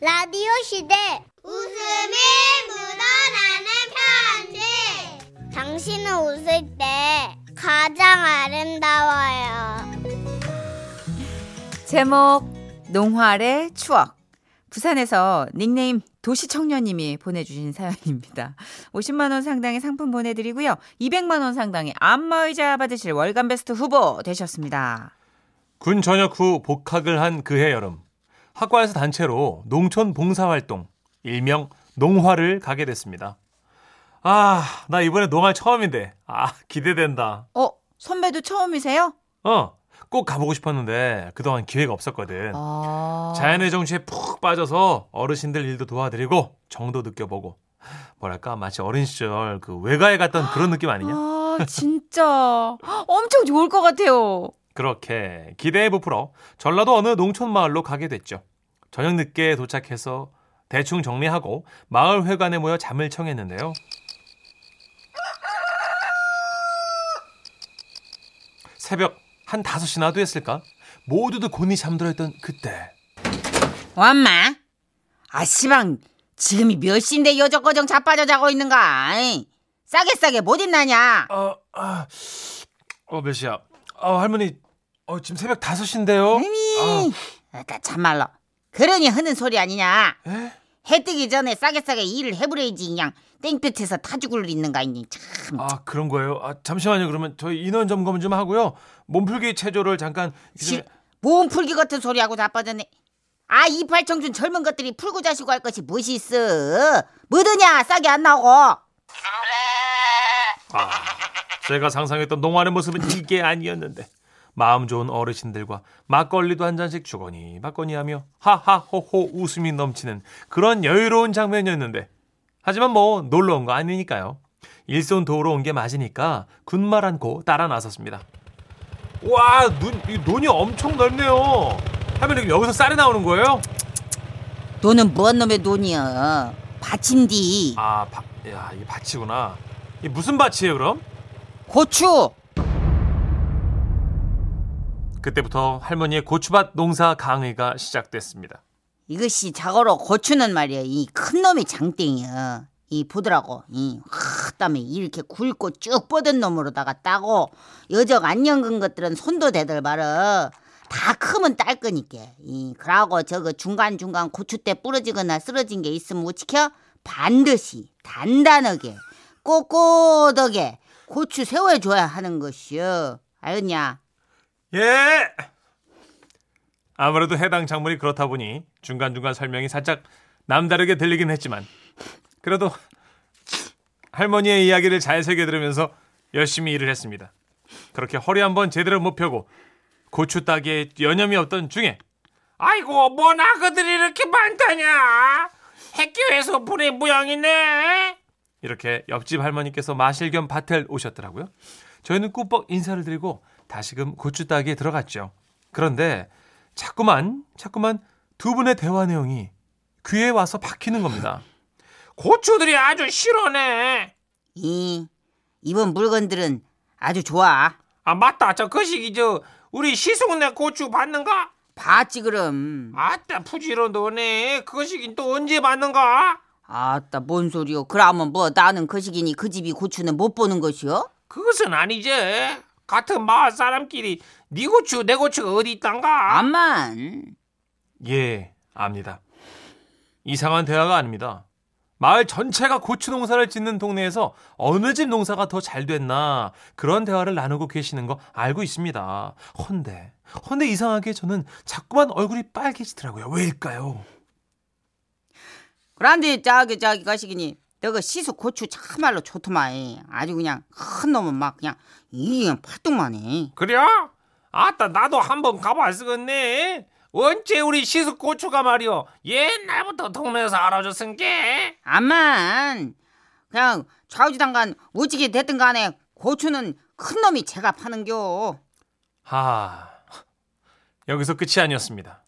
라디오 시대 웃음이 묻어나는 편지 당신은 웃을 때 가장 아름다워요 제목 농활의 추억 부산에서 닉네임 도시청년님이 보내주신 사연입니다. 50만 원 상당의 상품 보내드리고요. 200만 원 상당의 안마의자 받으실 월간 베스트 후보 되셨습니다. 군 전역 후 복학을 한 그해 여름 학과에서 단체로 농촌 봉사활동 일명 농화를 가게 됐습니다. 아, 나 이번에 농활 처음인데 아 기대된다. 어 선배도 처음이세요? 어, 꼭 가보고 싶었는데 그동안 기회가 없었거든. 아... 자연의 정취에 푹 빠져서 어르신들 일도 도와드리고 정도 느껴보고 뭐랄까 마치 어린 시절 그 외가에 갔던 그런 느낌 아니냐? 아 진짜 엄청 좋을 것 같아요. 그렇게 기대에 부풀어 전라도 어느 농촌 마을로 가게 됐죠. 저녁 늦게 도착해서 대충 정리하고 마을 회관에 모여 잠을 청했는데요. 새벽 한 5시나 됐을까? 모두들 곤히 잠들어 있던 그때 엄마? 아, 시방, 지금이 몇 시인데 여저거정 자빠져 자고 있는가? 싸게 싸게 못 있나냐? 어, 아, 어, 몇 시야? 어, 할머니, 어, 지금 새벽 5시인데요? 이미, 아까 참말로. 그러니 하는 소리 아니냐? 에? 해 뜨기 전에 싸게 싸게 일을 해버려야지, 그냥. 땡볕에서 타 죽을 있는가, 이니 참. 아, 그런 거예요? 아, 잠시만요. 그러면 저희 인원 점검 좀 하고요. 몸풀기 체조를 잠깐. 시, 몸 풀기 같은 소리 하고 자빠졌네. 아, 이팔 청춘 젊은 것들이 풀고 자시고 할 것이 무엇이 있어? 뭐드냐, 싸게 안 나오고. 아, 제가 상상했던 농활의 모습은 이게 아니었는데 마음 좋은 어르신들과 막걸리도 한 잔씩 주거니 받거니 하며 하하호호 웃음이 넘치는 그런 여유로운 장면이었는데 하지만 뭐 놀러 온 거 아니니까요. 일손 도우러 온 게 맞으니까 군말 않고 따라 나섰습니다. 와, 눈, 이 눈이 엄청 넓네요. 할머니 여기서 쌀이 나오는 거예요? 너는 뭔 놈의 돈이야? 받친디. 아, 바, 야, 이게 밭이구나. 이 무슨 밭이에요, 그럼? 고추. 그때부터 할머니의 고추밭 농사 강의가 시작됐습니다. 이것이 자고로 고추는 말이야. 이 큰 놈이 장땡이야. 이 보더라고. 이 그다음에 이렇게 굵고 쭉 뻗은 놈으로다가 따고 여적 안 연근 것들은 손도 대들 말어. 다 크면 딸 거니까. 이 그러고 저거 중간 중간 고추대 부러지거나 쓰러진 게 있으면 어찌켜? 반드시 단단하게 꼿꼿하게 고추 세워줘야 하는 것이여. 알겠냐? 예! 아무래도 해당 작물이 그렇다 보니 중간중간 설명이 살짝 남다르게 들리긴 했지만 그래도 할머니의 이야기를 잘 새겨 들으면서 열심히 일을 했습니다. 그렇게 허리 한번 제대로 못 펴고 고추 따기에 여념이 없던 중에 아이고 뭔 악어들이 이렇게 많다냐 학교에서 보낸 모양이네 이렇게 옆집 할머니께서 마실 겸 밭에 오셨더라고요. 저희는 꾸벅 인사를 드리고 다시금 고추 따기에 들어갔죠. 그런데 자꾸만 자꾸만 두 분의 대화 내용이 귀에 와서 박히는 겁니다. 고추들이 아주 실하네. 이 이번 물건들은 아주 좋아. 아 맞다. 저 거시기 저 우리 시숙네 고추 받는가? 봤지 그럼. 아따 부지런하네. 그 거시긴 또 언제 받는가? 아따 뭔 소리요? 그러면 뭐 나는 그 시기니 그 집이 고추는 못 보는 것이요? 그것은 아니지. 같은 마을 사람끼리 네 고추 내 고추가 어디 있단가? 암만. 예, 압니다. 이상한 대화가 아닙니다. 마을 전체가 고추 농사를 짓는 동네에서 어느 집 농사가 더 잘 됐나 그런 대화를 나누고 계시는 거 알고 있습니다. 헌데, 헌데 이상하게 저는 자꾸만 얼굴이 빨개지더라고요. 왜일까요? 그런데 저기 저기 가시기니 너가 시수 고추 참말로 좋더만 아주 그냥 큰 놈은 막 그냥 이게 팔뚝만 해. 그래요? 아따 나도 한번 가봤으겠네. 언제 우리 시숙 고추가 말이여 옛날부터 동네에서 알아줬은 게. 암만 그냥 좌우지단간 우찌게 됐든 간에 고추는 큰 놈이 제가 파는겨. 하, 여기서 끝이 아니었습니다.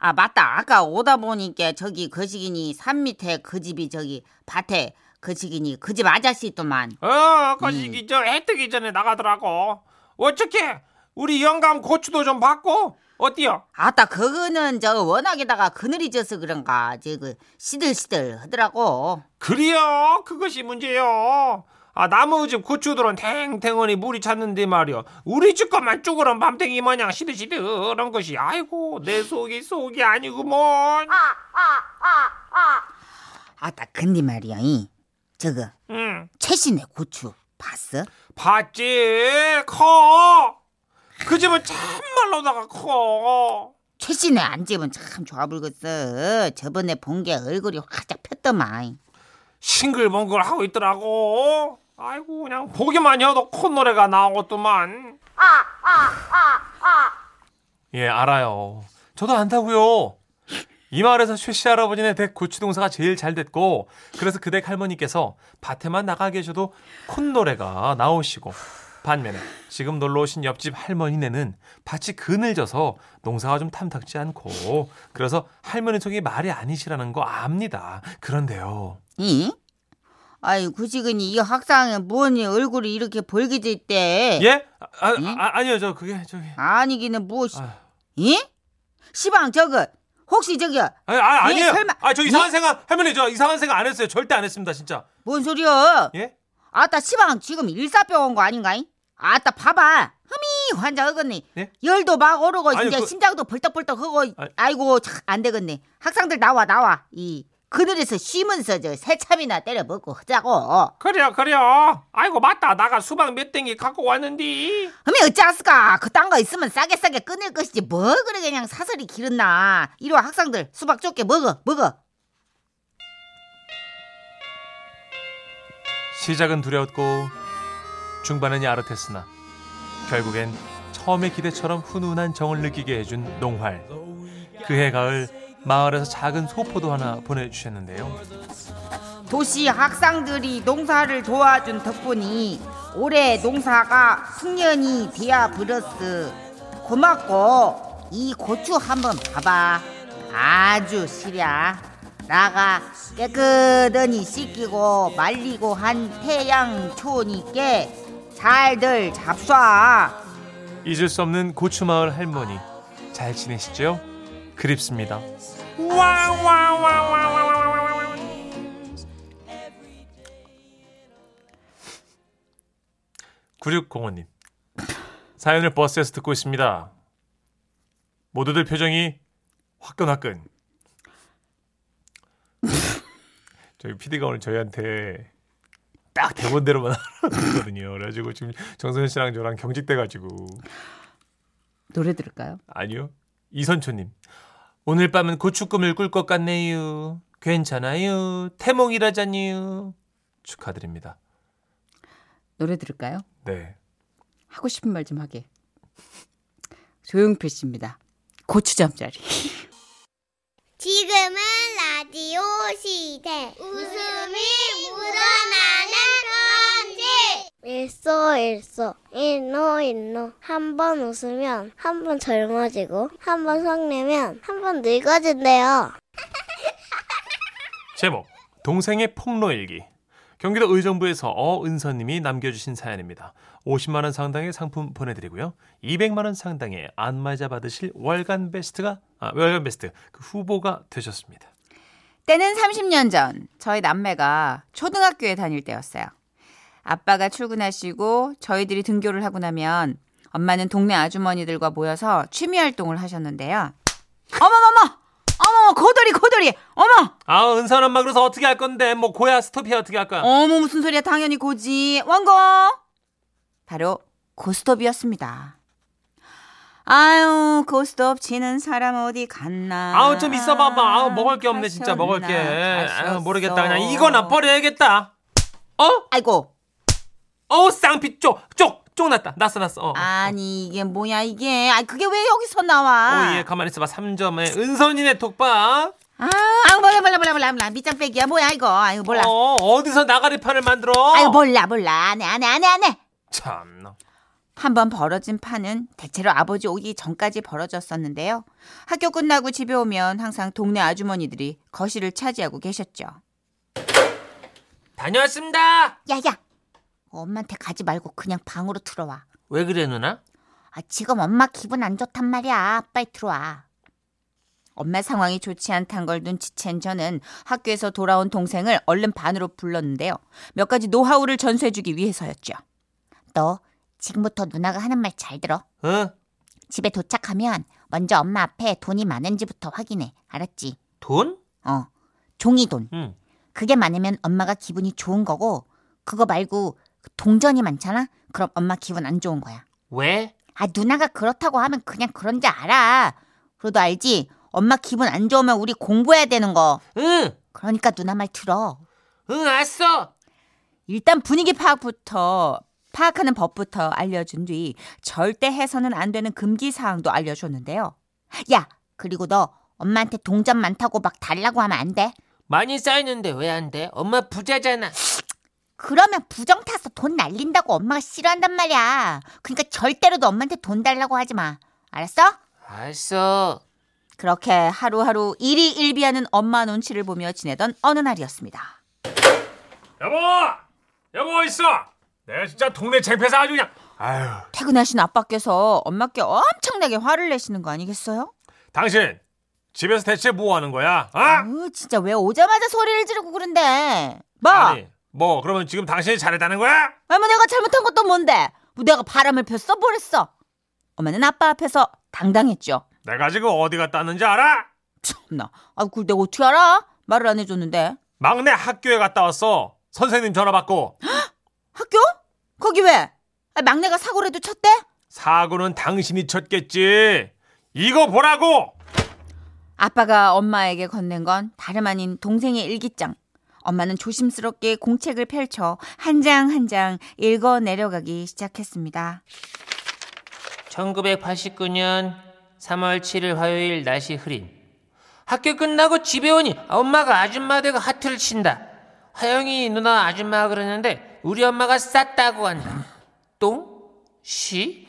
아 맞다 아까 오다 보니까 저기 그 시기니 산 밑에 그 집이 저기 밭에 그 시기니 그 집 아저씨 또만 어, 거시기 저 해뜨기 전에 나가더라고. 어떻게 우리 영감 고추도 좀 받고 어때요? 아따 그거는 저 워낙에다가 그늘이 져서 그런가 저그 시들시들 하더라고. 그래요. 그것이 문제요. 아 나무 집 고추들은 탱탱하니 물이 찼는데 말이야. 우리 집 것만 쭈그런 밤탱이 마냥 시들시들한 것이 아이고 내 속이 속이 아니구먼. 아따 근데 말이야 이 저거 응. 최신의 고추 봤어? 봤지 커. 그 집은 참말로다가 커. 최신의 안 집은 참 좋아 불겠어. 저번에 본 게 얼굴이 활짝 폈더만. 싱글벙글 하고 있더라고. 아이고 그냥 보기만 해도 콧노래가 나오더만. 예 알아요. 저도 안다고요. 이 마을에서 최씨 할아버지네 댁 고추동사가 제일 잘 됐고 그래서 그 댁 할머니께서 밭에만 나가 계셔도 콧노래가 나오시고 반면에 지금 놀러 오신 옆집 할머니네는 밭이 그늘져서 농사가 좀 탐탁지 않고 그래서 할머니 속이 말이 아니시라는 거 압니다. 그런데요. 이? 아이 구식은이 이 학상에 뭐니 얼굴이 이렇게 벌게져 있대. 예? 아, 응? 아, 아니요 저 그게 저기 아니기는 무엇이? 아, 이? 시방 저거 혹시 저기 아니, 아, 아니 에요. 예, 설마- 아, 저 이상한 예? 생각 할머니 저 이상한 생각 안 했어요. 절대 안 했습니다, 진짜. 뭔 소리야? 예? 아따 시방 지금 일사병 온 거 아닌가이? 아따 봐봐. 흠이 환자 어겠네. 예? 열도 막 오르고 아니, 이제 그- 심장도 벌떡벌떡 하고 아니. 아이 고 참안 되겠네. 학생들 나와 나와. 이 그늘에서 쉬면서 저 새참이나 때려 먹고 하자고. 그래요, 그래요. 아이고 맞다. 나가 수박 몇 땡기 갖고 왔는데. 흠이 어찌하스까? 그딴 거 있으면 싸게 싸게 끊을 것이지 뭐 그래 그냥 사설이 기른나. 이리 와 학생들 수박 좁게 먹어 먹어. 시작은 두려웠고 중반은 야릇했으나 결국엔 처음의 기대처럼 훈훈한 정을 느끼게 해준 농활. 그해 가을 마을에서 작은 소포도 하나 보내주셨는데요. 도시 학생들이 농사를 도와준 덕분이 올해 농사가 풍년이 되어 버렸어. 고맙고 이 고추 한번 봐봐. 아주 시랴. 나가 깨끗하니 씻기고 말리고 한 태양초니께 잘들 잡숴. 잊을 수 없는 고추마을 할머니. 잘 지내시죠? 그립습니다. 9605님 사연을 버스에서 듣고 있습니다. 모두들 표정이 화끈화끈. 저희 PD가 오늘 저희한테 딱 대본대로만 하거든요. 그래가지고 지금 정선 씨랑 저랑 경직돼 가지고 노래 들을까요? 아니요. 이선초님. 오늘 밤은 고추꿈을 꿀 것 같네요. 괜찮아요. 태몽이라잖요. 축하드립니다. 노래 들을까요? 네. 하고 싶은 말 좀 하게. 조용필 씨입니다. 고추잠자리. 지금은 라디오 시대. 웃음이 묻어나는 편지. 일소 일소 일노 일노 한 번 웃으면 한 번 젊어지고 한 번 성내면 한 번 늙어진대요. 제목 동생의 폭로일기 경기도 의정부에서 어은서님이 남겨주신 사연입니다. 50만 원 상당의 상품 보내드리고요. 200만 원 상당의 안마자 받으실 월간 베스트가 아, 월간 베스트 그 후보가 되셨습니다. 때는 30년 전 저희 남매가 초등학교에 다닐 때였어요. 아빠가 출근하시고 저희들이 등교를 하고 나면 엄마는 동네 아주머니들과 모여서 취미 활동을 하셨는데요. 어머머머! 어머머 고돌이 고돌이! 어머! 아 은선 엄마 그래서 어떻게 할 건데 뭐 고야 스톱이야 어떻게 할 거야? 어머 무슨 소리야 당연히 고지 원고 바로 고스톱이었습니다. 아유 고스톱 치는 사람 어디 갔나? 아우 좀 있어봐봐. 아우 먹을 게 없네 진짜 먹을 게. 아유 모르겠다 그냥 이거나 버려야겠다. 어? 아이고 어우 쌍피 쪽쪽 쪽 났다 났어 났어. 어. 아니 이게 뭐야 이게? 아 그게 왜 여기서 나와? 오예 가만히 있어봐 3점에 은선이네 톡박. 아, 아 몰라 몰라 몰라 몰라 몰라 밑장 빼기야 뭐야 이거? 아이고 몰라. 어 어디서 나가리 판을 만들어? 아이고 몰라 몰라 안해 안해 안해 안해. 참나. 한번 벌어진 판은 대체로 아버지 오기 전까지 벌어졌었는데요. 학교 끝나고 집에 오면 항상 동네 아주머니들이 거실을 차지하고 계셨죠. 다녀왔습니다. 야야 엄마한테 가지 말고 그냥 방으로 들어와. 왜 그래 누나? 아, 지금 엄마 기분 안 좋단 말이야. 빨리 들어와. 엄마 상황이 좋지 않단 걸 눈치챈 저는 학교에서 돌아온 동생을 얼른 반으로 불렀는데요. 몇 가지 노하우를 전수해주기 위해서였죠. 너 지금부터 누나가 하는 말 잘 들어. 어? 집에 도착하면 먼저 엄마 앞에 돈이 많은지부터 확인해. 알았지? 돈? 어. 종이돈. 응. 그게 많으면 엄마가 기분이 좋은 거고 그거 말고 동전이 많잖아? 그럼 엄마 기분 안 좋은 거야. 왜? 아 누나가 그렇다고 하면 그냥 그런지 알아. 그래도 알지? 엄마 기분 안 좋으면 우리 공부해야 되는 거. 응. 그러니까 누나 말 들어. 응, 알았어. 일단 분위기 파악부터 파악하는 법부터 알려준 뒤 절대 해서는 안 되는 금기 사항도 알려줬는데요. 야 그리고 너 엄마한테 동전 많다고 막 달라고 하면 안 돼. 많이 쌓이는데 왜 안 돼? 엄마 부자잖아. 그러면 부정 타서 돈 날린다고 엄마가 싫어한단 말이야. 그러니까 절대로도 엄마한테 돈 달라고 하지 마. 알았어? 알았어. 그렇게 하루하루 일희일비하는 엄마 눈치를 보며 지내던 어느 날이었습니다. 여보, 여보 있어. 내가 진짜 동네 창피해서 아주 그냥. 아유, 퇴근하신 아빠께서 엄마께 엄청나게 화를 내시는 거 아니겠어요? 당신 집에서 대체 뭐 하는 거야? 어? 아우 진짜 왜 오자마자 소리를 지르고 그런데? 뭐? 아니, 뭐 그러면 지금 당신이 잘했다는 거야? 아니 뭐 내가 잘못한 것도 뭔데? 뭐 내가 바람을 폈어 뭐랬어? 엄마는 아빠 앞에서 당당했죠. 내가 지금 어디 갔다 왔는지 알아? 참나. 아 그걸 내가 어떻게 알아? 말을 안 해줬는데. 막내 학교에 갔다 왔어. 선생님 전화 받고 학교? 거기 왜? 아, 막내가 사고라도 쳤대? 사고는 당신이 쳤겠지. 이거 보라고. 아빠가 엄마에게 건넨 건 다름 아닌 동생의 일기장. 엄마는 조심스럽게 공책을 펼쳐 한 장 한 장 읽어 내려가기 시작했습니다. 1989년 3월 7일 화요일 날씨 흐린. 학교 끝나고 집에 오니 엄마가 아줌마 되고 하트를 친다. 하영이 누나 아줌마가 그러는데 우리 엄마가 쌌다고 하네. 똥? 시?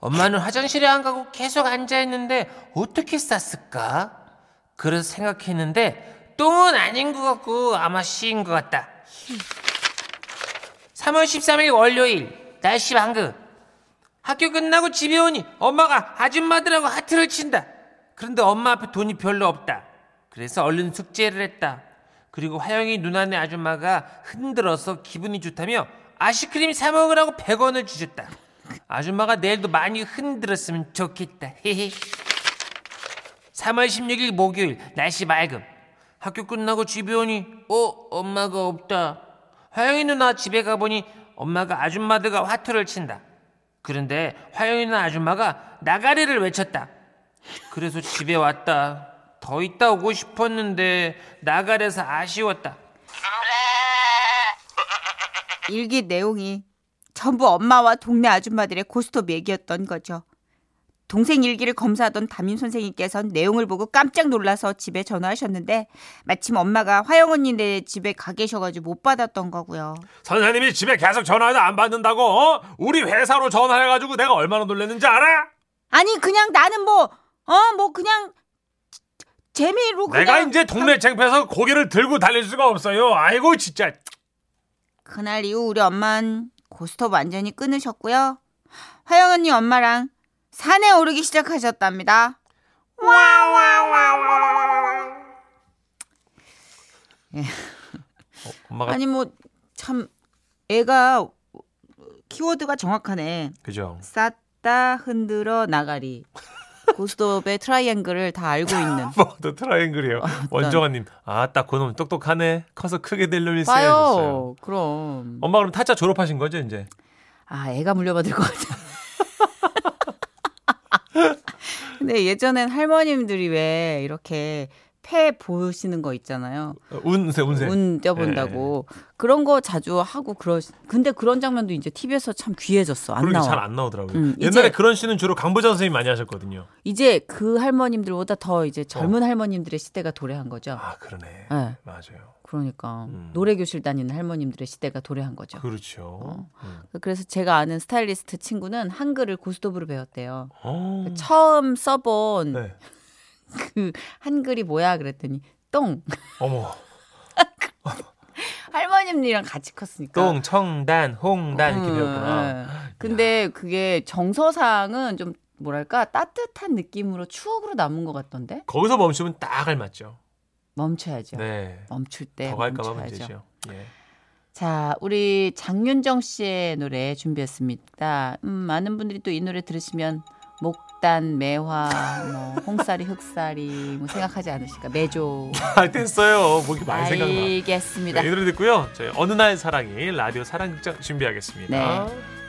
엄마는 화장실에 안 가고 계속 앉아있는데 어떻게 쌌을까? 그래서 생각했는데 똥은 아닌 것 같고 아마 시인 것 같다. 3월 13일 월요일 날씨 방금 학교 끝나고 집에 오니 엄마가 아줌마들하고 하트를 친다. 그런데 엄마 앞에 돈이 별로 없다. 그래서 얼른 숙제를 했다. 그리고 화영이 누나네 아줌마가 흔들어서 기분이 좋다며 아이스크림 사 먹으라고 100원을 주셨다. 아줌마가 내일도 많이 흔들었으면 좋겠다. 헤헤. 3월 16일 목요일 날씨 맑음. 학교 끝나고 집에 오니 어 엄마가 없다. 화영이 누나 집에 가보니 엄마가 아줌마들과 화투를 친다. 그런데 화영이 누나 아줌마가 나가리를 외쳤다. 그래서 집에 왔다. 더 있다 오고 싶었는데 나가래서 아쉬웠다. 일기 내용이 전부 엄마와 동네 아줌마들의 고스톱 얘기였던 거죠. 동생 일기를 검사하던 담임 선생님께선 내용을 보고 깜짝 놀라서 집에 전화하셨는데 마침 엄마가 화영 언니네 집에 가 계셔가지고 못 받았던 거고요. 선생님이 집에 계속 전화해도 안 받는다고. 어? 우리 회사로 전화해가지고 내가 얼마나 놀랐는지 알아? 아니 그냥 나는 뭐 어 뭐 그냥 재미로 그냥 내가 이제 동네 창피해서 고개를 들고 달릴 수가 없어요. 아이고 진짜. 그날 이후 우리 엄마는 고스톱 완전히 끊으셨고요. 화영 언니 엄마랑 산에 오르기 시작하셨답니다. 엄마가 아니 뭐 참 애가 키워드가 정확하네. 그죠. 쌌다 흔들어 나가리. 고스톱의 트라이앵글을 다 알고 있는. 뭐또 트라이앵글이에요. 원정아님, 아 딱 그놈 똑똑하네. 커서 크게 될 놈이 있어요. 그럼. 엄마 그럼 타짜 졸업하신 거죠 이제? 아, 애가 물려받을 것 같아. 근데 예전엔 할머님들이 왜 이렇게 패 보시는 거 있잖아요. 어, 운세 운세. 운 떼본다고. 그런 거 자주 하고 그러 근데 그런 장면도 이제 TV에서 참 귀해졌어. 안 나와. 게잘안 나오더라고요. 음, 옛날에 이제- 그런 시는 주로 강보자 선생님이 많이 하셨거든요. 이제 그 할머님들보다 더 이제 젊은 할머님들의 시대가 도래한 거죠. 아 그러네. 네. 맞아요. 그러니까 음. 노래 교실 다니는 할머님들의 시대가 도래한 거죠. 그렇죠. 음. 그래서 제가 아는 스타일리스트 친구는 한글을 고스톱으로 배웠대요. 어. 처음 써본 네. 그 한글이 뭐야 그랬더니 똥. 어머. 할머님이랑 같이 컸으니까. 똥, 청단, 홍단 이렇게 음, 배웠구나. 예. 근데 그게 정서상은 좀 뭐랄까 따뜻한 느낌으로 추억으로 남은 것 같던데 거기서 멈추면 딱 알맞죠. 멈춰야죠. 네. 멈출 때더 갈까봐. 문제죠. 예. 자, 우리 장윤정 씨의 노래 준비했습니다. 음, 많은 분들이 또 이 노래 들으시면 목단, 매화, 뭐 홍사리, 흑사리 뭐 생각하지 않으실까? 매조. 아, 됐어요. 목이 많이 생각나. 알겠습니다. 네, 이 노래 듣고요. 저희 어느 날 사랑이 라디오 사랑극장 준비하겠습니다. 네.